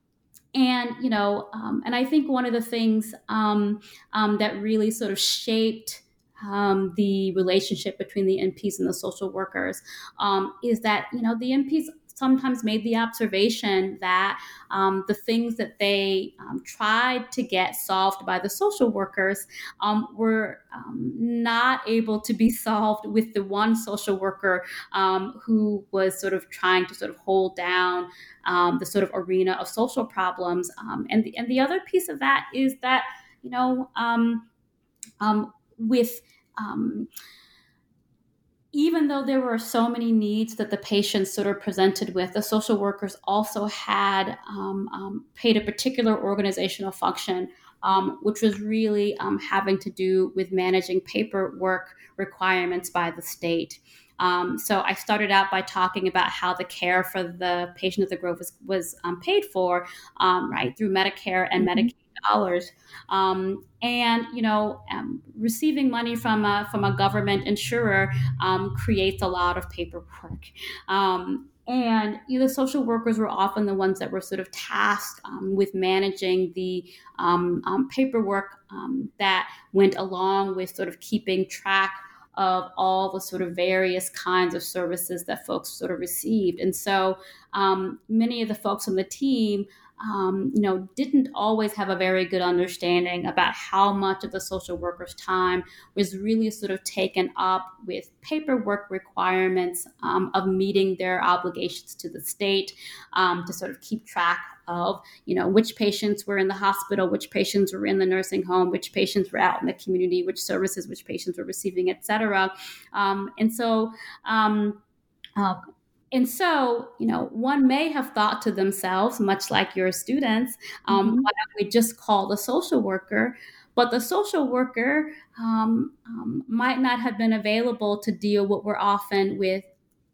and you know, um, and I think one of the things um, that really sort of shaped um, the relationship between the NPs and the social workers um, is that you know the NPs sometimes made the observation that um, the things that they um, tried to get solved by the social workers um, were um, not able to be solved with the one social worker um, who was sort of trying to sort of hold down um, the sort of arena of social problems. and the and the other piece of that is that you know with even though there were so many needs that the patients sort of presented with, the social workers also had um, um, paid a particular organizational function, um, which was really um, having to do with managing paperwork requirements by the state. Um, so I started out by talking about how the care for the patient at the Grove was, was um, paid for, right, through Medicare and mm-hmm. Medicaid dollars. Um, and you know, um, receiving money from a from a government insurer um, creates a lot of paperwork. Um, and you know, the social workers were often the ones that were sort of tasked um, with managing the um, paperwork that went along with sort of keeping track of all the sort of various kinds of services that folks sort of received. And so um, many of the folks on the team um, you know, didn't always have a very good understanding about how much of the social worker's time was really sort of taken up with paperwork requirements um, of meeting their obligations to the state um, to sort of keep track of you know which patients were in the hospital which patients were in the nursing home which patients were out in the community which services which patients were receiving et cetera. Um, and so um, uh, and so, you know, one may have thought to themselves, much like your students, um, mm-hmm. why don't we just call the social worker? But the social worker um, um, might not have been available to deal what we're often with.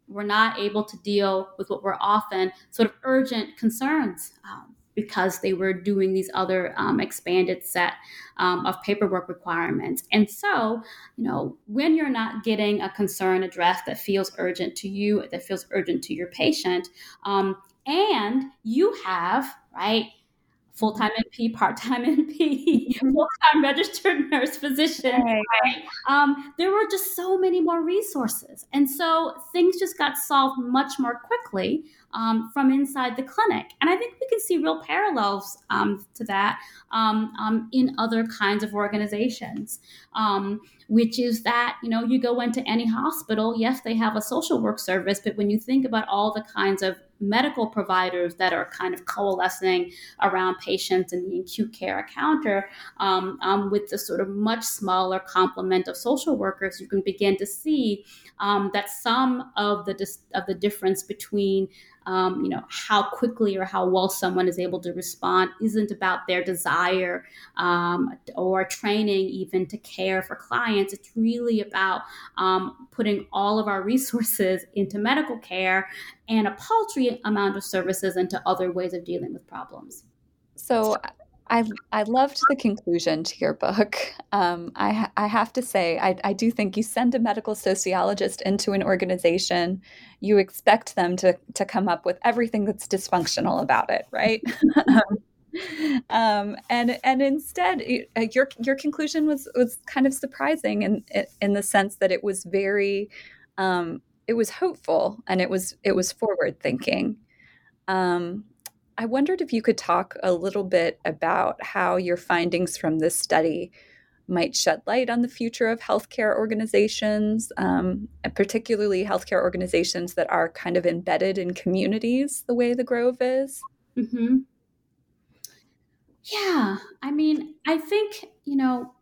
We're not able to deal with what we're often sort of urgent concerns um, because they were doing these other um, expanded set um, of paperwork requirements. And so, you know, when you're not getting a concern addressed that feels urgent to you, that feels urgent to your patient, um, and you have, right, full time NP, part time NP, mm-hmm. full time registered nurse physician. Right. Um, there were just so many more resources. And so things just got solved much more quickly um, from inside the clinic. And I think we can see real parallels um, to that um, um, in other kinds of organizations, um, which is that, you know, you go into any hospital, yes, they have a social work service, but when you think about all the kinds of medical providers that are kind of coalescing around patients in the acute care encounter um, um, with the sort of much smaller complement of social workers you can begin to see um, that some of the dis- of the difference between um, you know how quickly or how well someone is able to respond isn't about their desire um, or training even to care for clients. It's really about um, putting all of our resources into medical care and a paltry amount of services into other ways of dealing with problems. So I, I loved the conclusion to your book. Um, I, I have to say, I, I do think you send a medical sociologist into an organization, you expect them to, to come up with everything that's dysfunctional about it, right? um, and and instead, uh, your your conclusion was was kind of surprising in in the sense that it was very um, it was hopeful and it was it was forward thinking. Um, I wondered if you could talk a little bit about how your findings from this study might shed light on the future of healthcare organizations, um, particularly healthcare organizations that are kind of embedded in communities the way the Grove is. Mm-hmm. Yeah, I mean, I think you know,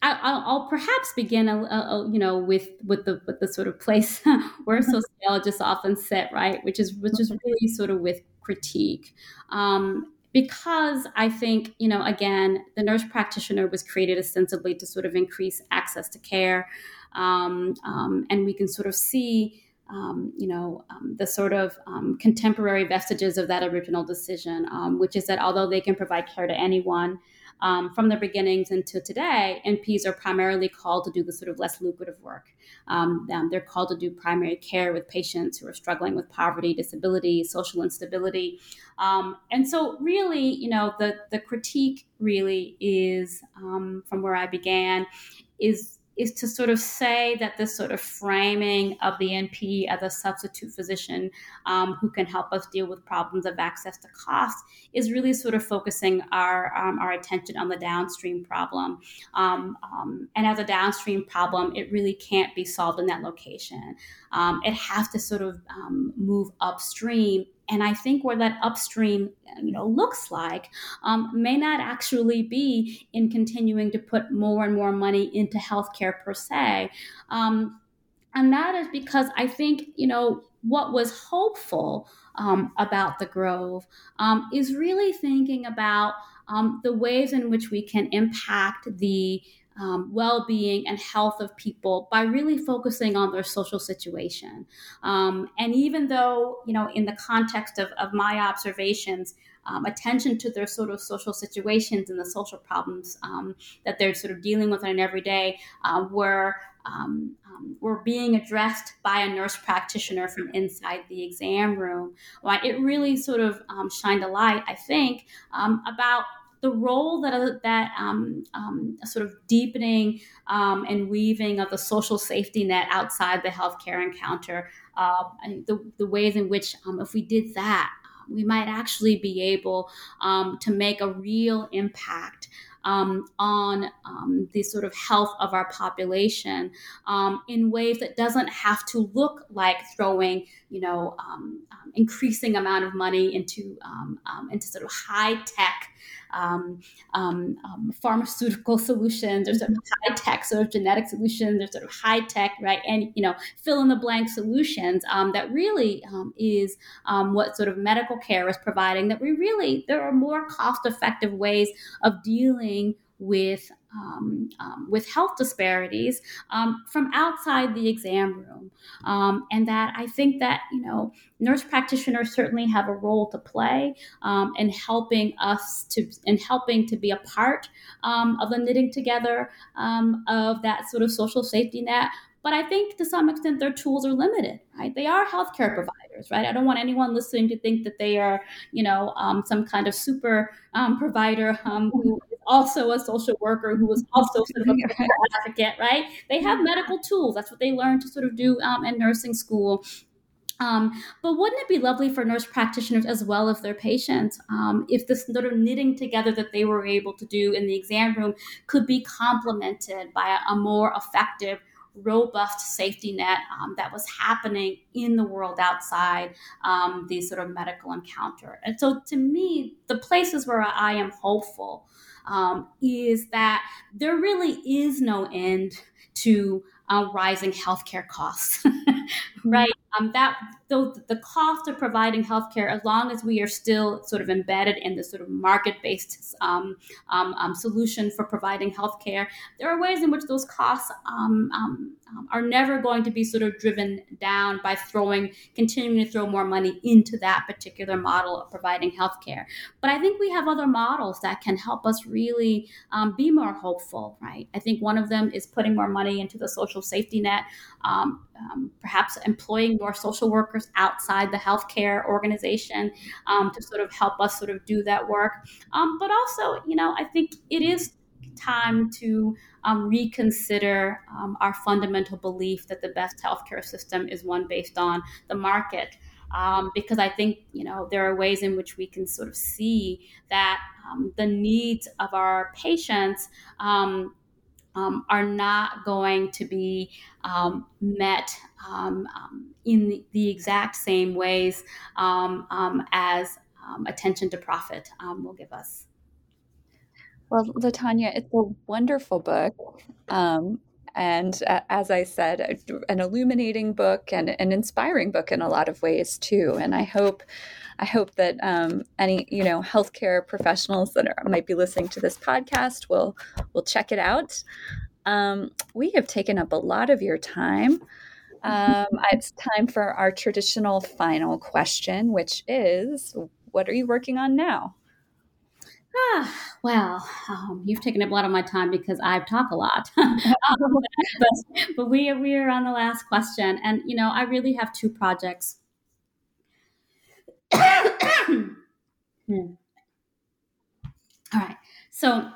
I, will perhaps begin, a, a, you know, with with the with the sort of place where mm-hmm. sociologists often sit, right, which is which is really sort of with critique. Um, because I think, you know, again, the nurse practitioner was created ostensibly to sort of increase access to care. Um, um, and we can sort of see, um, you know, um, the sort of um, contemporary vestiges of that original decision, um, which is that although they can provide care to anyone, um, from the beginnings until today, NPs are primarily called to do the sort of less lucrative work. Um, um, they're called to do primary care with patients who are struggling with poverty, disability, social instability. Um, and so, really, you know, the, the critique really is um, from where I began is is to sort of say that this sort of framing of the NP as a substitute physician um, who can help us deal with problems of access to cost is really sort of focusing our um, our attention on the downstream problem. Um, um and as a downstream problem, it really can't be solved in that location. Um, it has to sort of um, move upstream and I think where that upstream, you know, looks like um, may not actually be in continuing to put more and more money into healthcare per se. Um, and that is because I think, you know, what was hopeful um, about the Grove um, is really thinking about um, the ways in which we can impact the um, well being and health of people by really focusing on their social situation. Um, and even though, you know, in the context of, of my observations, um, attention to their sort of social situations and the social problems um, that they're sort of dealing with on an everyday uh, were um, um, were being addressed by a nurse practitioner from inside the exam room. It really sort of um, shined a light, I think, um, about the role that uh, that um, um, sort of deepening um, and weaving of the social safety net outside the healthcare encounter, uh, and the, the ways in which, um, if we did that, we might actually be able um, to make a real impact um, on the sort of health of our population in ways that doesn't have to look like throwing, you know, increasing amount of money into into sort of high tech um, um, um, pharmaceutical solutions, there's sort of high tech sort of genetic solutions, there's sort of high tech, right? And, you know, fill in the blank solutions um, that really um, is um, what sort of medical care is providing, that we really, there are more cost effective ways of dealing with um, um, with health disparities um, from outside the exam room, um, and that I think that you know nurse practitioners certainly have a role to play um, in helping us to in helping to be a part um, of the knitting together of that sort of social safety net. But I think to some extent their tools are limited, right? They are healthcare providers, right? I don't want anyone listening to think that they are, you know, some kind of super provider who also a social worker who was also sort of a advocate, right? They have medical tools. That's what they learned to sort of do um, in nursing school. Um, but wouldn't it be lovely for nurse practitioners as well as their patients um, if this sort of knitting together that they were able to do in the exam room could be complemented by a, a more effective robust safety net um, that was happening in the world outside um, the sort of medical encounter. And so, to me, the places where I am hopeful um, is that there really is no end to uh, rising healthcare costs, right? Um, that though the cost of providing healthcare, as long as we are still sort of embedded in the sort of market-based um, um, um solution for providing healthcare, there are ways in which those costs um, um, are never going to be sort of driven down by throwing, continuing to throw more money into that particular model of providing healthcare. But I think we have other models that can help us really be more hopeful, right? I think one of them is putting more money into the social safety net, perhaps employing more social workers outside the healthcare organization um, to sort of help us sort of do that work. Um, but also, you know, I think it is time to um, reconsider um, our fundamental belief that the best healthcare system is one based on the market. Um, because I think you know there are ways in which we can sort of see that um, the needs of our patients um, um, are not going to be um, met um, um in the, exact same ways um, um, as attention to profit will give us. Well, LaTonya, it's a wonderful book. and uh, as I said, an illuminating book and an inspiring book in a lot of ways too. And I hope I hope that um, any you know healthcare professionals that are, might be listening to this podcast will will check it out. Um, we have taken up a lot of your time. Um, it's time for our traditional final question, which is, what are you working on now? Ah, well, um, you've taken up a lot of my time because I've talked a lot. Um, but, but we we are on the last question, and you know, I really have two projects hmm. All right. So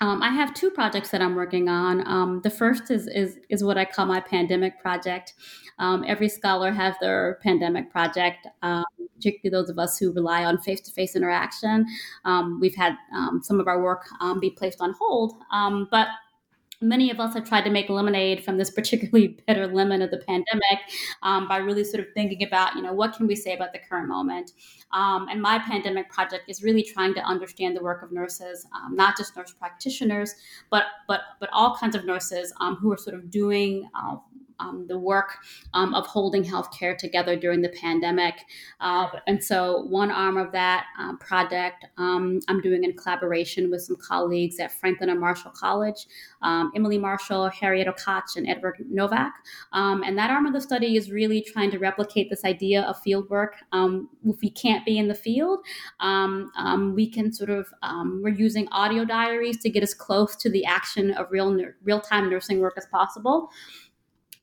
um, I have two projects that I'm working on. Um, the first is, is is what I call my pandemic project. Um, every scholar has their pandemic project, um, particularly those of us who rely on face to face interaction. Um, we've had um, some of our work be placed on hold, but many of us have tried to make lemonade from this particularly bitter lemon of the pandemic um, by really sort of thinking about you know what can we say about the current moment. Um, and my pandemic project is really trying to understand the work of nurses um, not just nurse practitioners but but but all kinds of nurses um, who are sort of doing uh, um, the work um, of holding healthcare together during the pandemic. Uh, and so, one arm of that uh, project um, I'm doing in collaboration with some colleagues at Franklin and Marshall College, um, Emily Marshall, Harriet Okach, and Edward Novak. Um, and that arm of the study is really trying to replicate this idea of field work. If we can't be in the field, we can sort of, we're using audio diaries to get as close to the action of real, real time nursing work as possible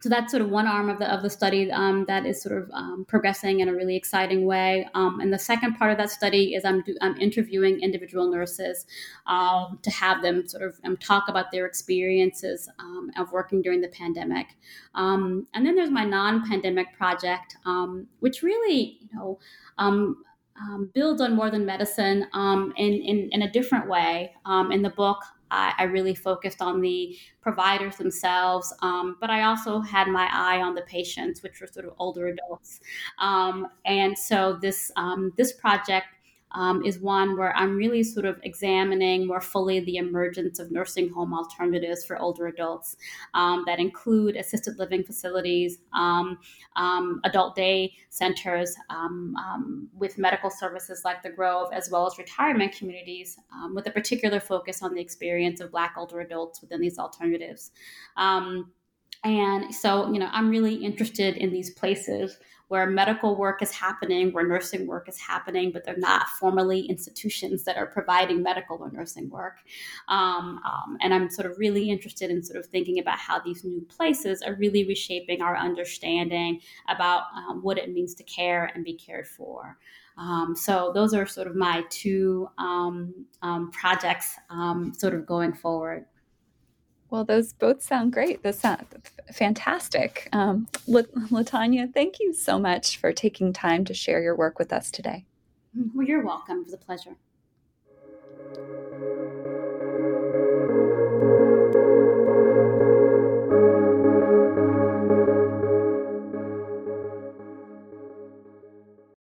so that's sort of one arm of the of the study um, that is sort of um, progressing in a really exciting way. Um, and the second part of that study is I'm do, I'm interviewing individual nurses um, to have them sort of um, talk about their experiences um, of working during the pandemic. and then there's my non-pandemic project, which really you know. Builds on more than medicine in, in, in, a different way. In the book, I, I really focused on the providers themselves, um, but I also had my eye on the patients, which were sort of older adults. Um, and so this um, this project um, is one where I'm really sort of examining more fully the emergence of nursing home alternatives for older adults um, that include assisted living facilities, um, um adult day centers um, um, with medical services like the Grove, as well as retirement communities with a particular focus on the experience of Black older adults within these alternatives. And so, you know, I'm really interested in these places where medical work is happening, where nursing work is happening, but they're not formally institutions that are providing medical or nursing work. Um, um, and I'm sort of really interested in sort of thinking about how these new places are really reshaping our understanding about um, what it means to care and be cared for. Um, so those are sort of my two um, um, projects sort of going forward. Well, those both sound great. Those sound fantastic. Um, LaTonya, thank you so much for taking time to share your work with us today. Well, you're welcome. It was a pleasure.